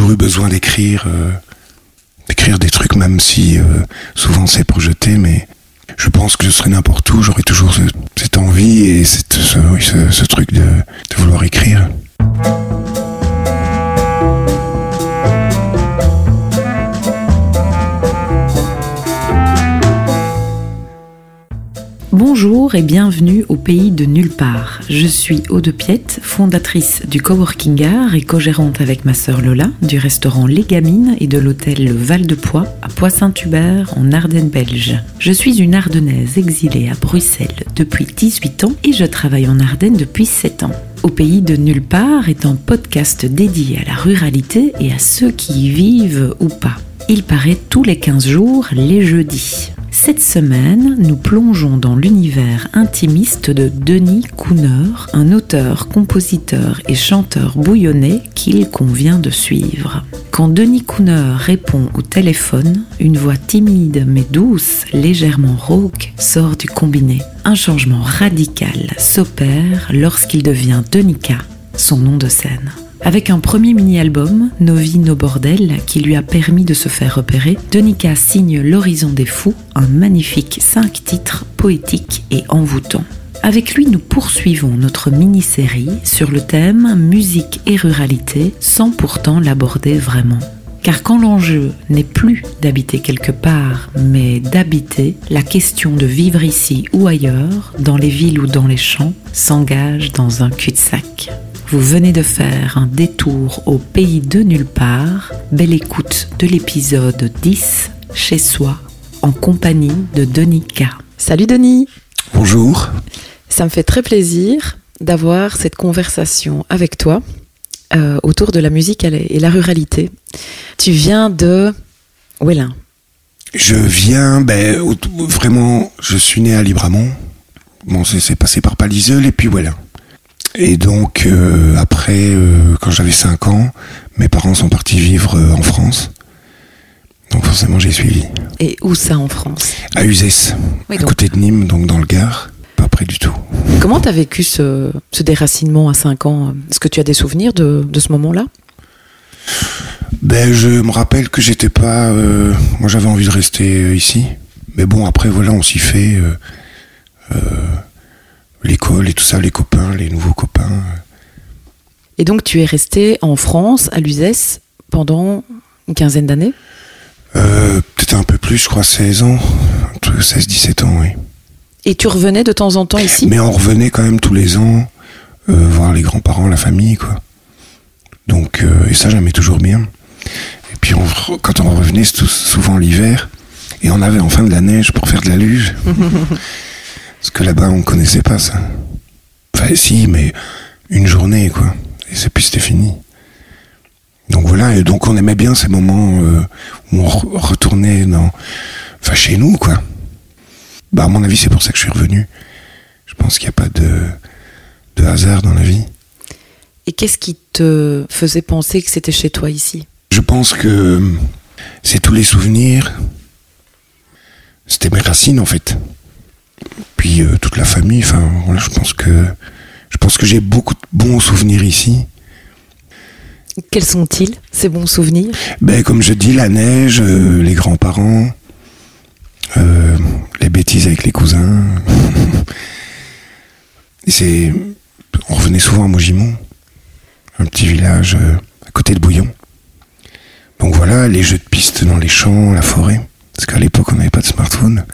toujours eu besoin d'écrire, euh, d'écrire des trucs, même si euh, souvent c'est jeter, mais je pense que je serais n'importe où, j'aurais toujours ce- cette envie et cette, ce, truc de vouloir écrire. Bonjour et bienvenue au pays de nulle part. Je suis Aude Piette, fondatrice du Coworking Art et co-gérante avec ma sœur Lola du restaurant Les Gamines et de l'hôtel Val de Poix à Poix-Saint-Hubert en Ardennes belge. Je suis une Ardennaise exilée à Bruxelles depuis 18 ans et je travaille en Ardennes depuis 7 ans. Au pays de nulle part est un podcast dédié à la ruralité et à ceux qui y vivent ou pas. Il paraît tous les 15 jours, les jeudis. Cette semaine, nous plongeons dans l'univers intimiste de Denis Cooner, un auteur, compositeur et chanteur bouillonné qu'il convient de suivre. Quand Denis Cooner répond au téléphone, une voix timide mais douce, légèrement rauque, sort du combiné. Un changement radical s'opère lorsqu'il devient Denica, son nom de scène. Avec un premier mini-album, Nos vies, nos bordels, qui lui a permis de se faire repérer, Denica signe L'horizon des fous, un magnifique 5 titres poétiques et envoûtants. Avec lui, nous poursuivons notre mini-série sur le thème musique et ruralité sans pourtant l'aborder vraiment. Car quand l'enjeu n'est plus d'habiter quelque part, mais d'habiter, la question de vivre ici ou ailleurs, dans les villes ou dans les champs, s'engage dans un cul-de-sac. Vous venez de faire un détour au pays de nulle part. Belle écoute de l'épisode 10, chez soi, en compagnie de Denika. Salut Denis, Bonjour. ça me fait très plaisir d'avoir cette conversation avec toi euh, autour de la musique et la- ruralité. Tu viens de Wellin. Je viens, ben, vraiment, je suis né à Libramont. Bon, c'est passé par Paliseul et puis voilà. Et donc, euh, après, euh, quand j'avais 5 ans, mes parents sont partis vivre euh, en France. Donc forcément, j'ai suivi. Et où ça en France? À Uzès, Oui, à côté de Nîmes, donc dans le Gard. Pas près du tout. Comment tu as vécu ce, ce déracinement à 5 ans? Est-ce que tu as des souvenirs de, de ce moment-là? Ben, je me rappelle que j'étais pas. moi, j'avais envie de rester ici. Mais bon, après, voilà, on s'y fait. L'école et tout ça, les copains, les nouveaux copains. Et donc tu es resté en France, à l'USES, pendant une quinzaine d'années? Euh, Peut-être un peu plus, je crois, 16 ans. Entre 16-17 ans, oui. Et tu revenais de temps en temps ici? Mais on revenait quand même tous les ans euh, voir les grands-parents, la famille, quoi. Donc, euh, et ça, j'aimais toujours bien. Et puis, on quand on revenait, c'était souvent l'hiver. Et on avait enfin de la neige pour faire de la luge. Parce que là-bas, on connaissait pas ça. Enfin, si, mais une journée, quoi. Et c'est puis c'était fini. Donc voilà, et donc on aimait bien ces moments euh, où on re- retournait dans, enfin chez nous, quoi. Bah à mon avis, c'est pour ça que je suis revenu. Je pense qu'il n'y a pas de, de hasard dans la vie. Et qu'est-ce qui te faisait penser que c'était chez toi ici? Je pense que euh, c'est tous les souvenirs. C'était mes racines en fait. Puis euh, toute la famille. Enfin voilà, je pense que je pense que j'ai beaucoup de bons souvenirs ici. Quels sont-ils, ces bons souvenirs? Ben comme je dis, la neige, euh, les grands-parents, euh, les bêtises avec les cousins. C'est, on revenait souvent à Mogimont, un petit village à côté de Bouillon. Donc voilà, les jeux de piste dans les champs, la forêt. Parce qu'à l'époque, on n'avait pas de smartphone.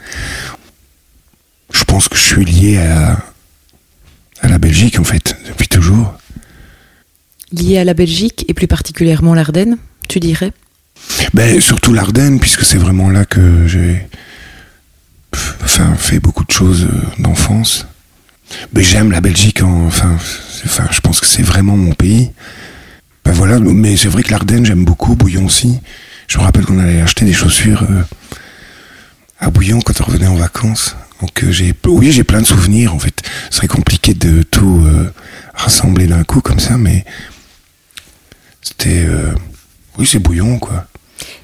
Je pense que je suis lié à, à la Belgique, en fait, depuis toujours. Liés à la Belgique et plus particulièrement l'Ardenne, tu dirais? Ben, surtout l'Ardenne, puisque c'est vraiment là que j'ai enfin, fait beaucoup de choses euh, d'enfance. Mais j'aime la Belgique, en- enfin, c'est- enfin, je pense que c'est vraiment mon pays. Ben voilà, mais c'est vrai que l'Ardenne, j'aime beaucoup, Bouillon aussi. Je me rappelle qu'on allait acheter des chaussures euh, à Bouillon quand on revenait en vacances. Donc euh, j'ai, oui, j'ai plein de souvenirs. En fait, ce serait compliqué de tout euh, rassembler d'un coup comme ça, mais c'était, euh, oui, c'est Bouillon, quoi.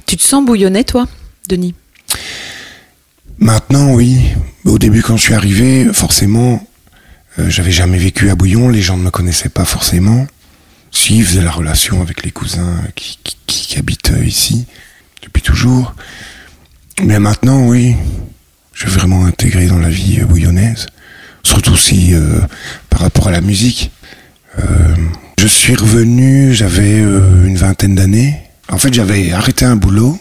Tu te sens bouillonné, toi, Denis? Maintenant, oui. Au début, quand je suis arrivé, forcément, j'avais jamais vécu à Bouillon, les gens ne me connaissaient pas forcément. Si, ils faisaient la relation avec les cousins qui, qui, qui, habite euh, ici depuis toujours. Mais maintenant, oui, je vraiment intégré dans la vie euh, bouillonnaise. Surtout si, par rapport à la musique. je suis revenu, j'avais une vingtaine d'années. En fait, j'avais arrêté un boulot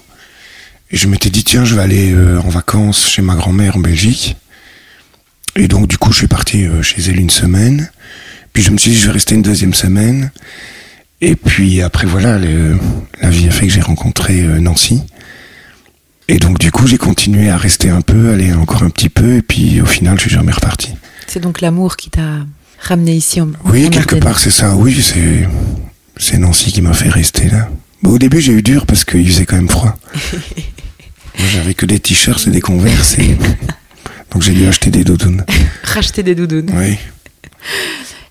et je m'étais dit, tiens, je vais aller en vacances chez ma grand-mère en Belgique. Et donc, du coup, je suis parti chez elle une semaine. Puis je me suis dit, je vais rester une deuxième semaine. Et puis après, voilà, la vie a fait que j'ai rencontré euh, Nancy. Et donc, du coup, j'ai continué à rester un peu, aller encore un petit peu, et puis au final, je suis jamais reparti. C'est donc l'amour qui t'a ramené ici en Oui, quelque part, c'est ça. Oui, c'est, c'est Nancy qui m'a fait rester là. au début, j'ai eu dur parce qu'il faisait quand même froid. j'avais que des t-shirts et des converses. donc, j'ai dû acheter des doudounes. Racheter des doudounes. Oui.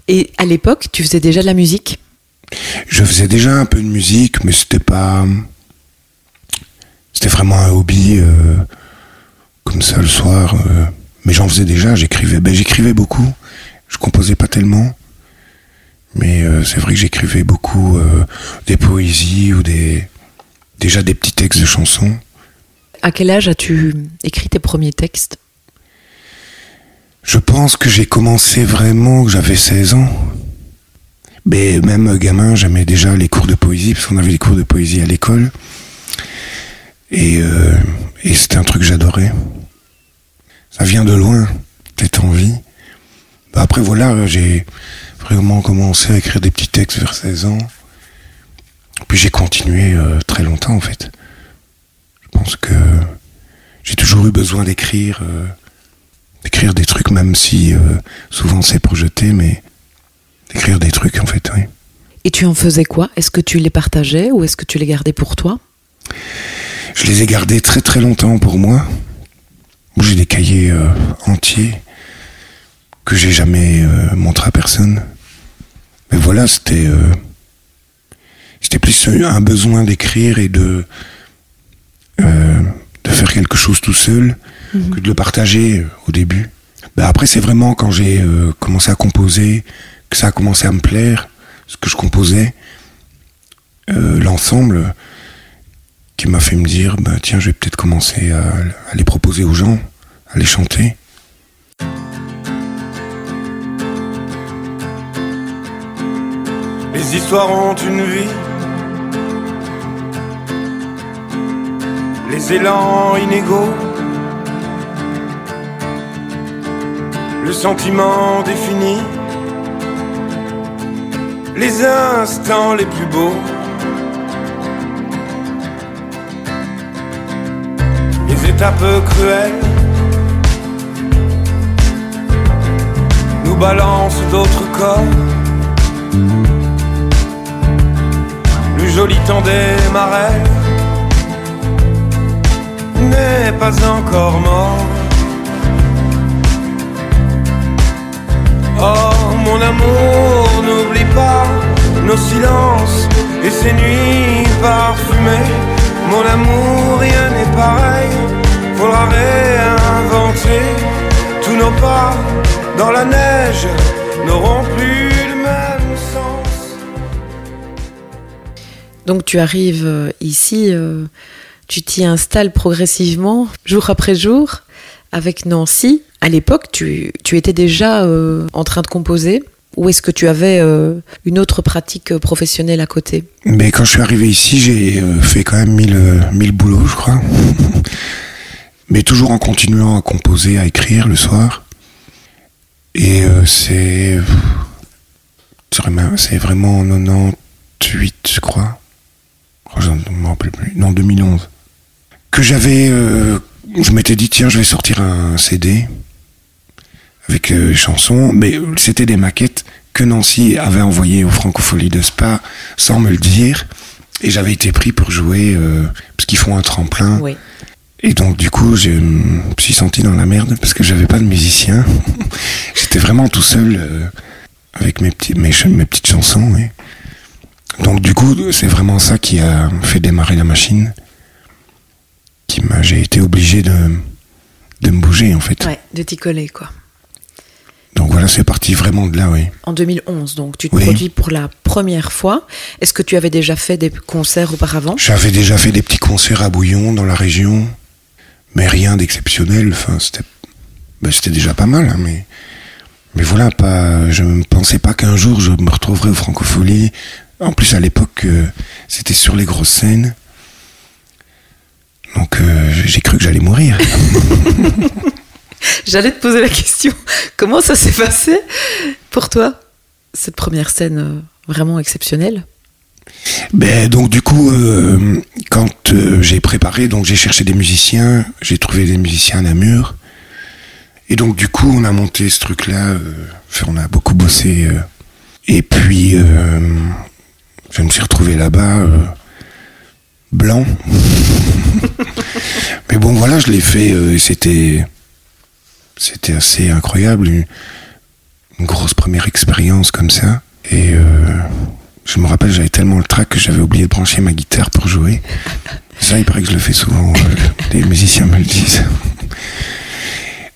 Et à l'époque, tu faisais déjà de la musique? Je faisais déjà un peu de musique, mais c'était pas. C'était vraiment un hobby, euh, comme ça le soir. Euh, mais j'en faisais déjà, j'écrivais. Ben, j'écrivais beaucoup. Je composais pas tellement. Mais euh, c'est vrai que j'écrivais beaucoup des poésies ou des. Déjà des petits textes de chansons. À quel âge as-tu écrit tes premiers textes? Je pense que j'ai commencé vraiment, que j'avais 16 ans. Mais même gamin, j'aimais déjà les cours de poésie, parce qu'on avait les cours de poésie à l'école. Et, euh, et c'était un truc que j'adorais. Ça vient de loin, cette envie. Bah après, voilà, j'ai vraiment commencé à écrire des petits textes vers 16 ans. Puis j'ai continué euh, très longtemps, en fait. Je pense que j'ai toujours eu besoin d'écrire, euh, d'écrire des trucs, même si souvent c'est projeté, mais Écrire des trucs, en fait. Et tu en faisais quoi? Est-ce que tu les partageais ou est-ce que tu les gardais pour toi? Je les ai gardés très très longtemps pour moi. J'ai des cahiers euh, entiers que j'ai jamais euh, montré à personne. Mais voilà, c'était euh, c'était plus un besoin d'écrire et de de faire quelque chose tout seul mhm. que de le partager au début. Ben après, c'est vraiment quand j'ai commencé à composer, que ça a commencé à me plaire, ce que je composais, euh, l'ensemble qui m'a fait me dire, bah, tiens, je vais peut-être commencer à, les proposer aux gens, à les chanter. Les histoires ont une vie. Les élans inégaux. Le sentiment défini les instants les plus beaux. Les étapes cruelles nous balancent d'autres corps. Le joli temps des marais n'est pas encore mort. Oh mon amour, n'oublie pas nos silences et ces nuits parfumées. Mon amour, rien n'est pareil, faudra réinventer. Tous nos pas dans la neige n'auront plus le même sens. Donc tu arrives euh, ici, euh, tu t'y installes progressivement, jour après jour, avec Nancy. À l'époque, tu, étais déjà euh, en train de composer ou est-ce que tu avais euh, une autre pratique professionnelle à côté? Mais quand je suis arrivé ici, j'ai euh, fait quand même mille, mille boulots, je crois. Mais toujours en continuant à composer, à écrire le soir. Et c'est. C'est vraiment en 98, je crois. Oh, je ne rappelle plus. Non, 2011. Que j'avais. je m'étais dit, tiens, je vais sortir un CD avec euh, chansons, mais c'était des maquettes que Nancy avait envoyées au Francofolie de Spa sans me le dire. Et j'avais été pris pour jouer, euh, parce qu'ils font un tremplin. Et donc, du coup, je me suis senti dans la merde parce que j'avais pas de musicien. J'étais vraiment tout seul euh, avec mes, petits, mes, mes petites chansons. Donc, du coup, c'est vraiment ça qui a fait démarrer la machine. Qui m'a, j'ai été obligé de, de me bouger, en fait. Ouais, de t'y coller, quoi. Donc voilà, c'est parti vraiment de là, oui. En 2011, donc tu te Oui. produis pour la première fois. Est-ce que tu avais déjà fait des concerts auparavant? J'avais déjà fait des petits concerts à Bouillon dans la région, mais rien d'exceptionnel. Ben, c'était déjà pas mal, hein, mais, voilà. Je ne pensais pas qu'un jour je me retrouverais au Francophonie. En plus, à l'époque, euh, c'était sur les grosses scènes. Donc, euh, j'ai cru que j'allais mourir. J'allais te poser la question. Comment ça s'est passé pour toi cette première scène euh, vraiment exceptionnelle? Ben donc du coup, euh, quand euh, j'ai préparé, donc j'ai cherché des musiciens, j'ai trouvé des musiciens à Namur, et donc du coup on a monté ce truc-là, euh, on a beaucoup bossé, et puis je me suis retrouvé là-bas blanc, mais bon voilà, je l'ai fait, et c'était c'était assez incroyable, une, une grosse première expérience comme ça, et je me rappelle, j'avais tellement le trac que j'avais oublié de brancher ma guitare pour jouer. Ça, il paraît que je le fais souvent. euh, les musiciens me le disent.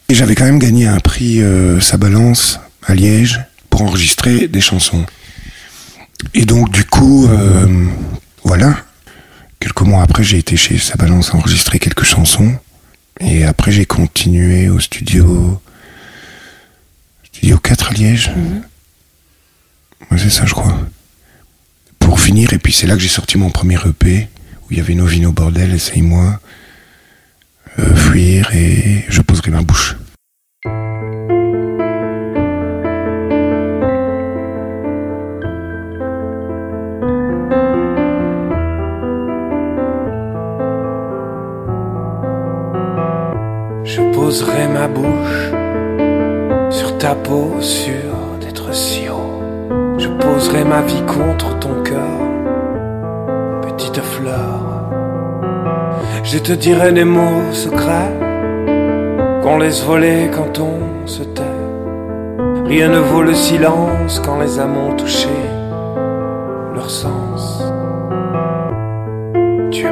Et j'avais quand même gagné un prix euh, Sa Balance à Liège pour enregistrer des chansons. Et donc, du coup, euh, voilà. Quelques mois après, j'ai été chez Sa Balance enregistrer quelques chansons. Et après, j'ai continué au studio. Studio 4 à Liège. Ouais, c'est ça, je crois pour finir, et puis c'est là que j'ai sorti mon premier EP, où il y avait nos bordels, Essaye-moi, euh, Fuir, et Je poserai ma bouche. Je poserai ma bouche sur ta peau, sur d'être si haut. Je poserai ma vie contre Je te dirai des mots secrets qu'on laisse voler quand on se tait. Rien ne vaut le silence quand les âmes ont touché leur sens. Tu es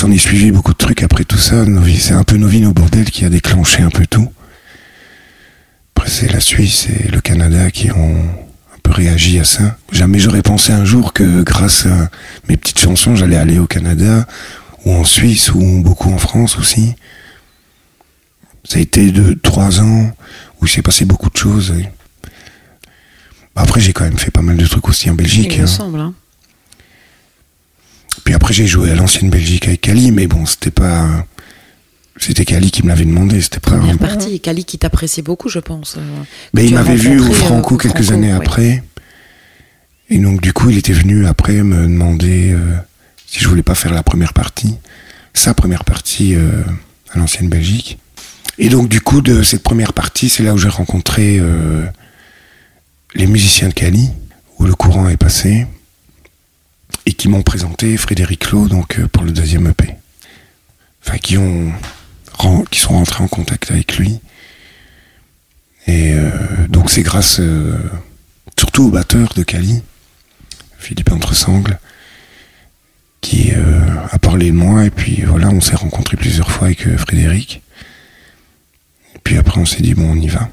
s'en est suivi beaucoup de trucs après tout ça. C'est un peu nos vies, nos bordels qui a déclenché un peu tout. Après, c'est la Suisse et le Canada qui ont un peu réagi à ça. Jamais j'aurais pensé un jour que grâce à mes petites chansons, j'allais aller au Canada ou en Suisse ou beaucoup en France aussi. Ça a été de trois ans où il s'est passé beaucoup de choses. Après, j'ai quand même fait pas mal de trucs aussi en Belgique. Il me hein. semble. hein. Puis après, j'ai joué à l'ancienne Belgique avec Cali, mais bon, c'était pas. C'était Cali qui me l'avait demandé, c'était pas. Première partie. Cali qui t'apprécie beaucoup, je pense. euh, Mais il m'avait vu au euh, Franco au quelques Franco, années ouais. après. Et donc, du coup, il était venu après me demander euh, si je voulais pas faire la première partie, sa première partie euh, à l'ancienne Belgique. Et donc, du coup, de cette première partie, c'est là où j'ai rencontré euh, les musiciens de Cali, où le courant est passé, et qui m'ont présenté Frédéric Clos, donc euh, pour le deuxième EP. Enfin, qui ont qui sont rentrés en contact avec lui. Et euh, donc c'est grâce euh, surtout au batteur de Cali, Philippe Entresangle, qui euh, a parlé de moi. Et puis voilà, on s'est rencontrés plusieurs fois avec Frédéric. Et puis après, on s'est dit, bon, on y va.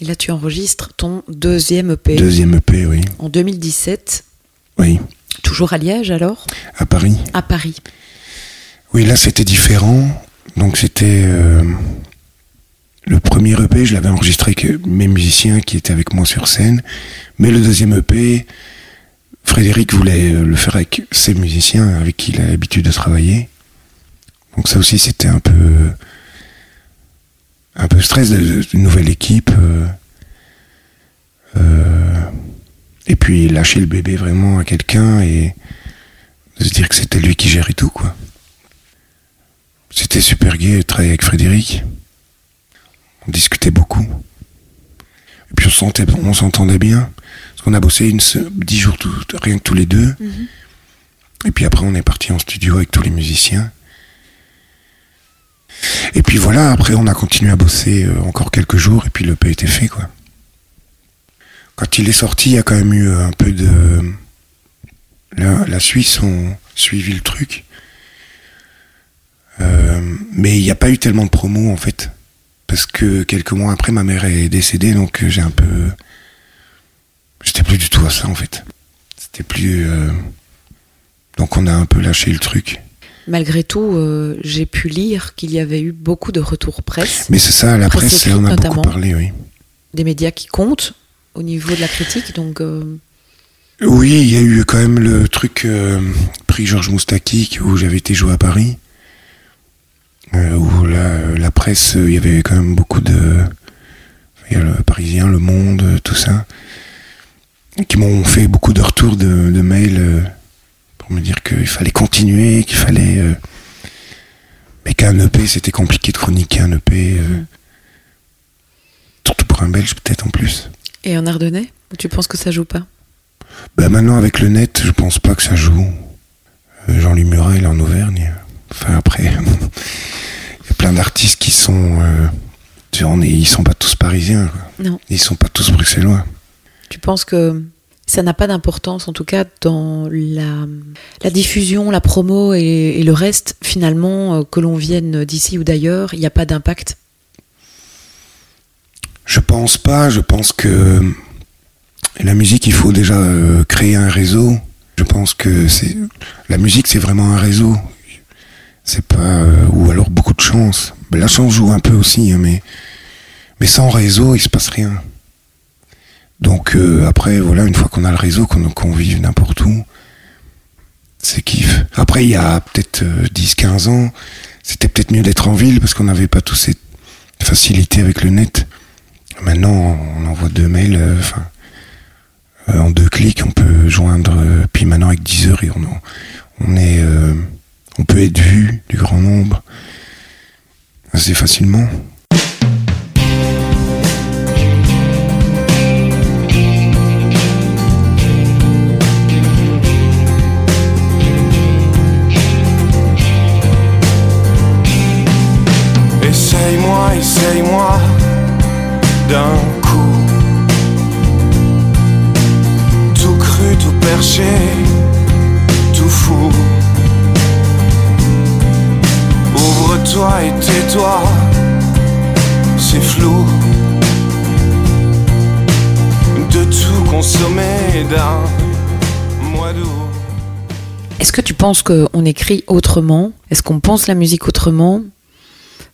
Et là, tu enregistres ton deuxième EP Deuxième EP, oui. en 2017. Oui, Toujours à Liège alors? À Paris. À Paris. Oui, là c'était différent. Donc c'était euh, le premier EP, je l'avais enregistré avec mes musiciens qui étaient avec moi sur scène. Mais le deuxième EP, Frédéric voulait euh, le faire avec ses musiciens avec qui il a l'habitude de travailler. Donc ça aussi c'était un peu un peu stress d'une nouvelle équipe. euh, euh, et puis lâcher le bébé vraiment à quelqu'un et de se dire que c'était lui qui gérait tout quoi. C'était super gai de travailler avec Frédéric. On discutait beaucoup. Et puis on sentait, on s'entendait bien. Parce qu'on a bossé une, dix jours tout- rien que tous les deux. Et puis après on est parti en studio avec tous les musiciens. Et puis voilà, après on a continué à bosser euh, encore quelques jours et puis le P était fait quoi. Quand il est sorti, il y a quand même eu un peu de. La, la Suisse ont suivi le truc. Euh, mais il n'y a pas eu tellement de promos en fait. Parce que quelques mois après, ma mère est décédée, donc j'ai un peu. J'étais plus du tout à ça en fait. C'était plus. euh, Donc on a un peu lâché le truc. Malgré tout, euh, j'ai pu lire qu'il y avait eu beaucoup de retours presse, Mais c'est ça, la Presse presse, écrite on a notamment. beaucoup parlé, oui. des médias qui comptent au niveau de la critique. Donc, euh, Oui, il y a eu quand même le truc euh, prix Georges Moustaki où j'avais été joué à Paris. Euh, où la presse, il y avait quand même beaucoup de. Il y a le Parisien, Le Monde, tout ça. Qui m'ont fait beaucoup de retours de, de mails pour me dire qu'il fallait continuer, qu'il fallait. mais qu'un EP, c'était compliqué de chroniquer un EP. Mm. Surtout pour un Belge, peut-être en plus. Et en Ardennais, tu penses que ça joue pas? Bah maintenant avec le net, je pense pas que ça joue. Euh, Jean-Louis Murat, il est en Auvergne. Enfin après, il y a plein d'artistes qui sont, euh, on est- ils sont pas tous parisiens, quoi. Non. ils sont pas tous bruxellois. Tu penses que ça n'a pas d'importance, en tout cas, dans la, la diffusion, la promo et, et le reste, finalement, euh, que l'on vienne d'ici ou d'ailleurs, il n'y a pas d'impact? Je pense pas. Je pense que la musique, il faut déjà euh, créer un réseau. Je pense que c'est la musique, c'est vraiment un réseau. C'est pas euh, ou alors beaucoup de chance. La chance joue un peu aussi, hein, mais mais sans réseau, il se passe rien. Donc euh, après, voilà, une fois qu'on a le réseau, qu'on qu'on vive n'importe où, c'est kiff. Après, il y a peut-être euh, 10-15 ans, c'était peut-être mieux d'être en ville parce qu'on n'avait pas tous ces facilités avec le net. Maintenant, on envoie deux mails, euh, euh, en deux clics, on peut joindre. euh, puis maintenant, avec 10 heures, on, est, on peut être vu du grand nombre assez facilement. Penses qu'on écrit autrement? Est-ce qu'on pense la musique autrement?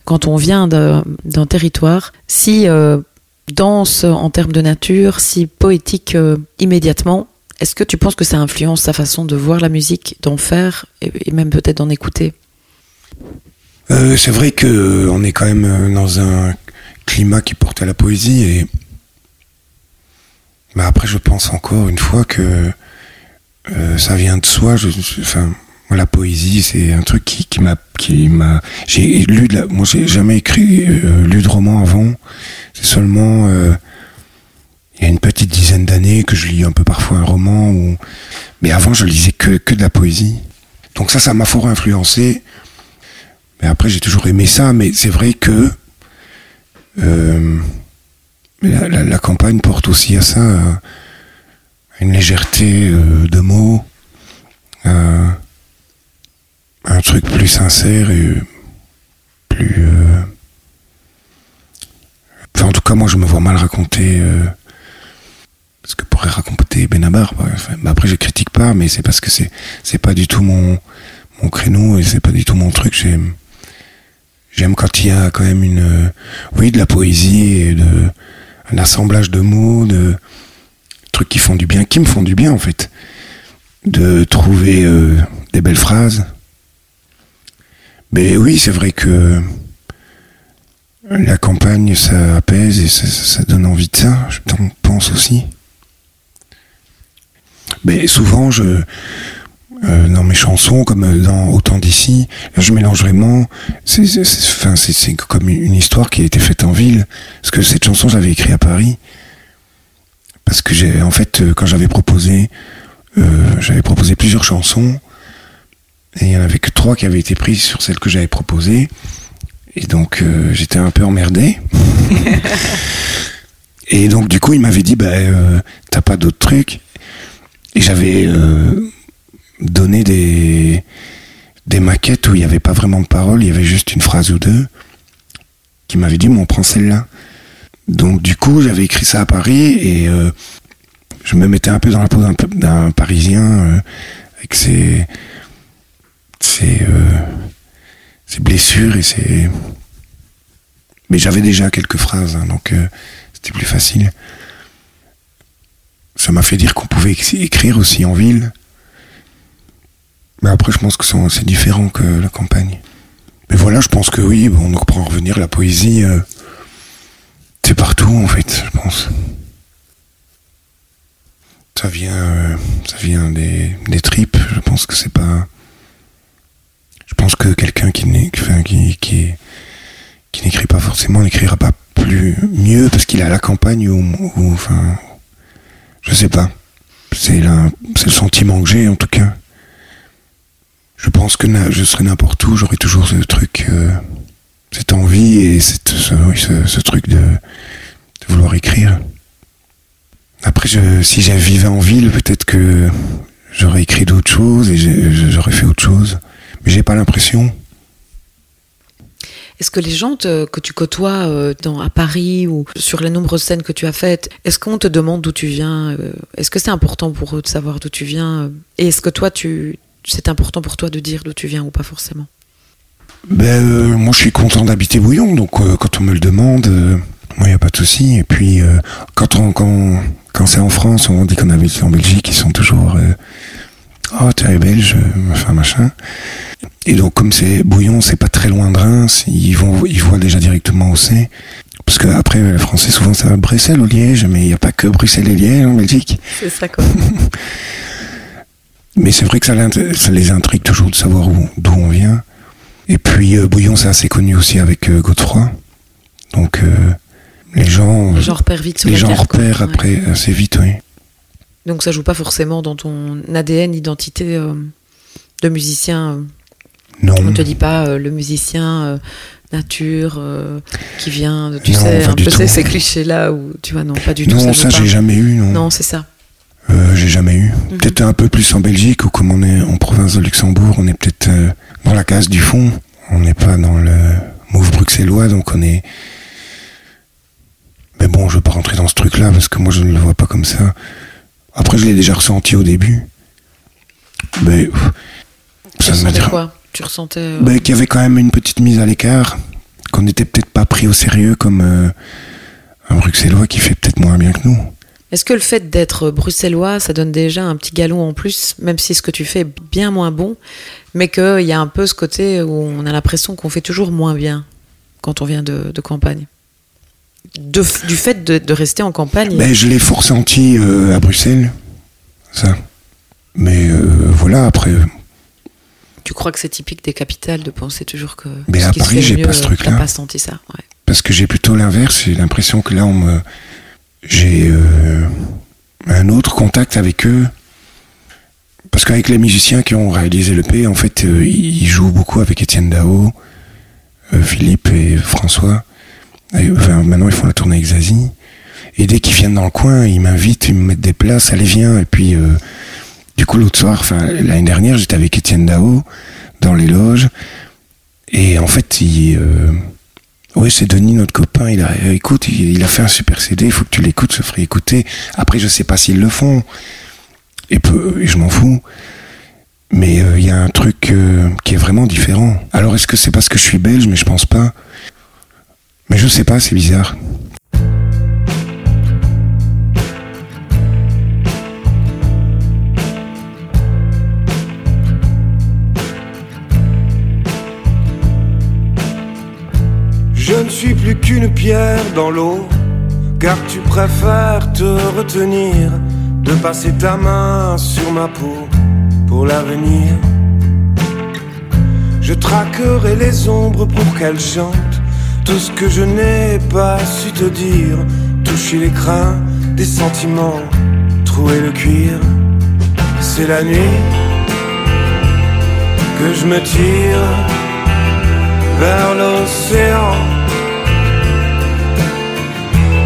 Quand on vient d'un territoire si euh, dense en termes de nature, si poétique euh, immédiatement Est-ce que tu penses que ça influence sa façon de voir la musique, d'en faire et, même peut-être d'en écouter? Euh, c'est vrai que on est quand même dans un climat qui porte à la poésie et mais après je pense encore une fois que euh, ça vient de soi. Enfin, la poésie c'est un truc qui, qui m'a qui m'a j'ai lu de la, moi j'ai jamais écrit euh, lu de roman avant. C'est seulement euh, il y a une petite dizaine d'années que je lis un peu parfois un roman mais avant je lisais que que de la poésie. Donc ça ça m'a fort influencé. Mais après, j'ai toujours aimé ça, mais c'est vrai que la, campagne porte aussi à ça, à une légèreté euh, de mots, à un truc plus sincère et plus. euh, Enfin, en tout cas, moi, je me vois mal raconter. euh, ce que pourrait raconter Benabar. Enfin, mais après, je critique pas, mais c'est parce que c'est c'est pas du tout mon mon créneau et c'est pas du tout mon truc. J'aime j'aime quand il y a quand même une euh, oui de la poésie et de un assemblage de mots, de trucs qui font du bien, qui me font du bien en fait, de trouver euh, des belles phrases. Mais oui, c'est vrai que la campagne, ça apaise et ça, donne envie de ça. Je t'en pense aussi. Mais souvent, je, euh, dans mes chansons, comme dans Autant d'ici, je mélange vraiment. C'est, comme une histoire qui a été faite en ville. Parce que cette chanson, j'avais écrit à Paris. Parce que j'ai, en fait, euh, quand j'avais proposé, euh, j'avais proposé plusieurs chansons. Et il y en avait que trois qui avaient été prises sur celle que j'avais proposée. Et donc, euh, j'étais un peu emmerdé. Et donc du coup, il m'avait dit, bah, euh, t'as pas d'autres trucs Et j'avais donné des des maquettes où il n'y avait pas vraiment de parole, il y avait juste une phrase ou deux, qui m'avait dit, bon, on prend celle-là. Donc du coup, j'avais écrit ça à Paris et euh, je me mettais un peu dans la peau d'un, Parisien euh, avec ses, ses, euh, ses blessures et ses... Mais j'avais déjà quelques phrases, hein, donc euh, c'était plus facile. Ça m'a fait dire qu'on pouvait éc- écrire aussi en ville. Mais après, je pense que c'est différent que la campagne. Mais voilà, je pense que oui, donc pour en revenir, la poésie, euh, partout en fait, je pense. Ça vient, euh, ça vient des, tripes. Je pense que c'est pas. Je pense que quelqu'un qui qui, n'écrit pas forcément n'écrira pas plus mieux parce qu'il à la campagne ou, enfin, je sais pas. C'est le sentiment que j'ai en tout cas. Je pense que je serais n'importe où, j'aurais toujours ce truc, euh, cette envie et ce, truc de, vouloir écrire. Après, si j'avais vivais en ville, peut-être que j'aurais écrit d'autres choses et j'aurais fait autre chose. Mais j'ai pas l'impression. Est-ce que les gens que tu côtoies euh, à Paris ou sur les nombreuses scènes que tu as faites, est-ce qu'on te demande d'où tu viens euh, Est-ce que c'est important pour eux de savoir d'où tu viens euh, Et est-ce que toi, c'est important pour toi de dire d'où tu viens ou pas forcément? Ben, euh, moi, je suis content d'habiter Bouillon, donc euh, quand on me le demande, euh, moi, il n'y a pas de souci. Et puis, euh, quand, on, quand, quand c'est en France, on dit qu'on habite en Belgique, ils sont toujours euh, Oh, tu es belge, enfin, machin. Et donc, comme c'est Bouillon, c'est pas très loin de Reims, ils, vont, ils voient déjà directement où c'est. Parce que après, les Français, souvent, ça va Bruxelles ou Liège, mais il n'y a pas que Bruxelles et Liège en Belgique. C'est ça quoi. Mais c'est vrai que ça, ça les intrigue toujours de savoir où- d'où on vient. Et puis euh, Bouillon, c'est assez connu aussi avec euh, Godefroy. Donc euh, les gens, les gens repèrent vite sur les gens terre, quoi. repèrent Ouais. après assez vite, oui. Donc ça joue pas forcément dans ton ADN, identité euh, de musicien. euh. Non, On te dit pas euh, le musicien nature qui vient, de- tu Non, sais, un peu ces, ces clichés-là où tu vois, non, pas du tout. non, ça, j'ai jamais eu. Non, Non, c'est ça. Euh, j'ai jamais eu. Mhm. Peut-être un peu plus en Belgique ou comme on est en province de Luxembourg, on est peut-être euh, dans la case du fond. On n'est pas dans le move bruxellois, donc on est. Mais bon, je veux pas rentrer dans ce truc-là parce que moi je ne le vois pas comme ça. Après, je l'ai déjà ressenti au début. Mais pff, ça ne Tu ressentais. euh, qu'il y avait quand même une petite mise à l'écart, qu'on n'était peut-être pas pris au sérieux comme un bruxellois qui fait peut-être moins bien que nous. Est-ce que le fait d'être bruxellois, ça donne déjà un petit galon en plus, même si ce que tu fais est bien moins bon, mais qu'il y a un peu ce côté où on a l'impression qu'on fait toujours moins bien quand on vient de, de campagne? De Du fait de, de rester en campagne? Ben, je l'ai fort ressenti euh, à Bruxelles, ça. Mais euh, voilà, après, euh, Tu crois que c'est typique des capitales de penser toujours que. Mais à Paris, j'ai pas ce truc-là. Pas senti ça, ouais. parce que j'ai plutôt l'inverse, j'ai l'impression que là, on me, j'ai euh, un autre contact avec eux. Parce qu'avec les musiciens qui ont réalisé le P, en fait, euh, ils jouent beaucoup avec Étienne Dao, euh, Philippe et François. Maintenant, ils font la tournée avec Zazie. Et dès qu'ils viennent dans le coin, ils m'invitent, ils me mettent des places, allez, viens. Et puis, euh, du coup, l'autre soir, enfin, l'année dernière, j'étais avec Étienne Dao dans les loges. Et en fait, il, euh, ouais, c'est Denis, notre copain. Il a, euh, écoute, il, a fait un super CD. Il faut que tu l'écoutes, se ferait écouter. Après, je sais pas s'ils le font. Et, peu, et je m'en fous. Mais euh, il y a un truc euh, qui est vraiment différent. Alors, est-ce que c'est parce que je suis belge? Mais je pense pas. Mais je sais pas, c'est bizarre. Ne suis plus qu'une pierre dans l'eau, car tu préfères te retenir de passer ta main sur ma peau pour l'avenir. Je traquerai les ombres pour qu'elles chantent tout ce que je n'ai pas su te dire, toucher les crins des sentiments, trouer le cuir. C'est la nuit que je me tire vers l'océan.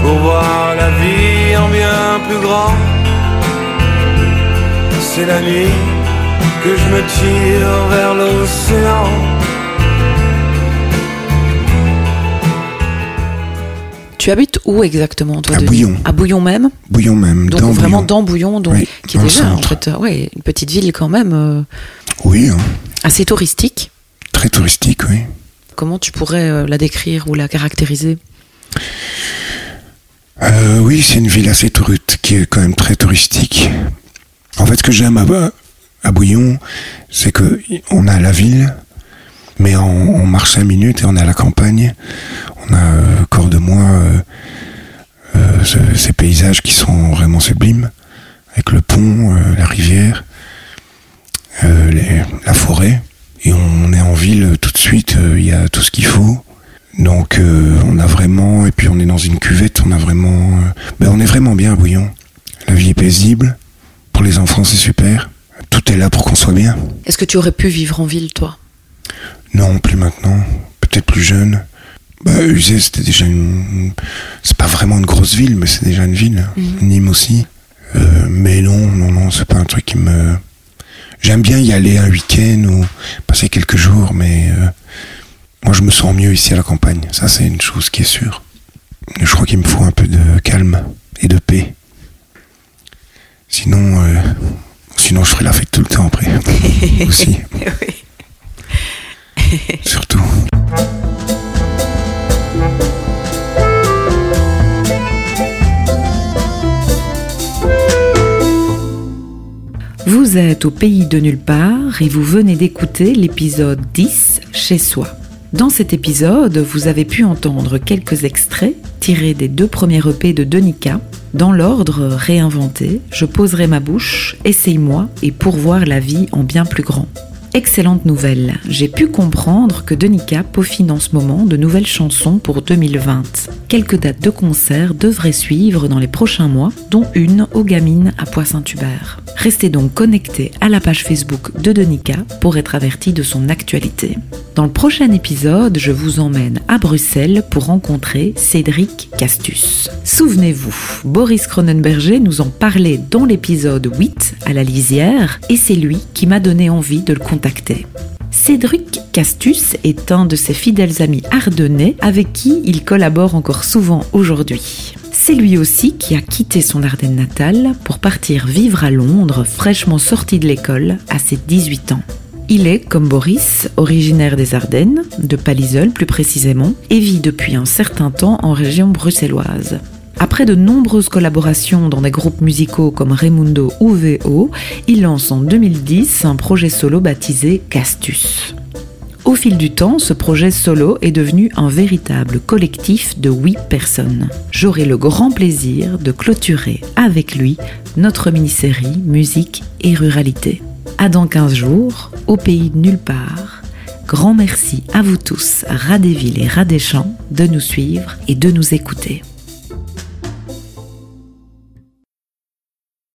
Pour voir la vie en bien plus grand. C'est la nuit que je me tire vers l'océan. Tu habites où exactement, toi À Denis Bouillon. À Bouillon même Bouillon même, Donc dans vraiment Bouillon. dans Bouillon, donc, Oui, qui est déjà en fait, euh, ouais, une petite ville quand même euh, Oui, hein, assez touristique. très touristique, oui. Comment tu pourrais euh, la décrire ou la caractériser? Euh, oui, c'est une ville assez touriste, qui est quand même très touristique. En fait, ce que j'aime à, Bouillon, c'est que on a la ville, mais on, marche cinq minutes et on à la campagne. On a euh, corps de moi euh, ce- ces paysages qui sont vraiment sublimes, avec le pont, la rivière, la forêt. Et on est en ville tout de suite, il y a tout ce qu'il faut. Donc euh, on a vraiment, et puis on est dans une cuvette, on a vraiment, euh, ben, on est vraiment bien à Bouillon. La vie est paisible, pour les enfants c'est super, tout est là pour qu'on soit bien. Est-ce que tu aurais pu vivre en ville, toi? Non, plus maintenant, peut-être plus jeune. Bah, c'était déjà une, c'est pas vraiment une grosse ville, mais c'est déjà une ville. Nîmes aussi. Euh, mais non, non, non, c'est pas un truc qui me. J'aime bien y aller un week-end ou passer quelques jours, mais moi je me sens mieux ici à la campagne. Ça, c'est une chose qui est sûre. Je crois qu'il me faut un peu de calme et de paix. Sinon, euh, sinon je ferai la fête tout le temps après. aussi, surtout. Vous êtes au pays de nulle part et vous venez d'écouter l'épisode 10 chez soi. Dans cet épisode, vous avez pu entendre quelques extraits tirés des deux premiers EP de Denica. Dans l'ordre réinventé, je poserai ma bouche, essaye-moi et pourvoir la vie en bien plus grand. Excellente nouvelle, j'ai pu comprendre que Denica peaufine en ce moment de nouvelles chansons pour 2020. Quelques dates de concert devraient suivre dans les prochains mois, dont une aux gamines à Poix-Saint-Hubert. Restez donc connectés à la page Facebook de Denica pour être avertis de son actualité. Dans le prochain épisode, je vous emmène à Bruxelles pour rencontrer Cédric Castus. Souvenez-vous, Boris Cronenberger nous en parlait dans l'épisode 8 à la lisière et c'est lui qui m'a donné envie de le contacter. Cédric Castus est un de ses fidèles amis ardennais avec qui il collabore encore souvent aujourd'hui. C'est lui aussi qui a quitté son Ardenne natale pour partir vivre à Londres, fraîchement sorti de l'école à ses 18 ans. Il est, comme Boris, originaire des Ardennes, de Paliseul plus précisément, et vit depuis un certain temps en région bruxelloise. Après de nombreuses collaborations dans des groupes musicaux comme Raimundo ou VO, il lance en 2010 un projet solo baptisé Castus. Au fil du temps, ce projet solo est devenu un véritable collectif de huit personnes. J'aurai le grand plaisir de clôturer avec lui notre mini-série Musique et Ruralité. À dans 15 jours, au pays de nulle part. Grand merci à vous tous, Radéville et Radéchamps, de nous suivre et de nous écouter.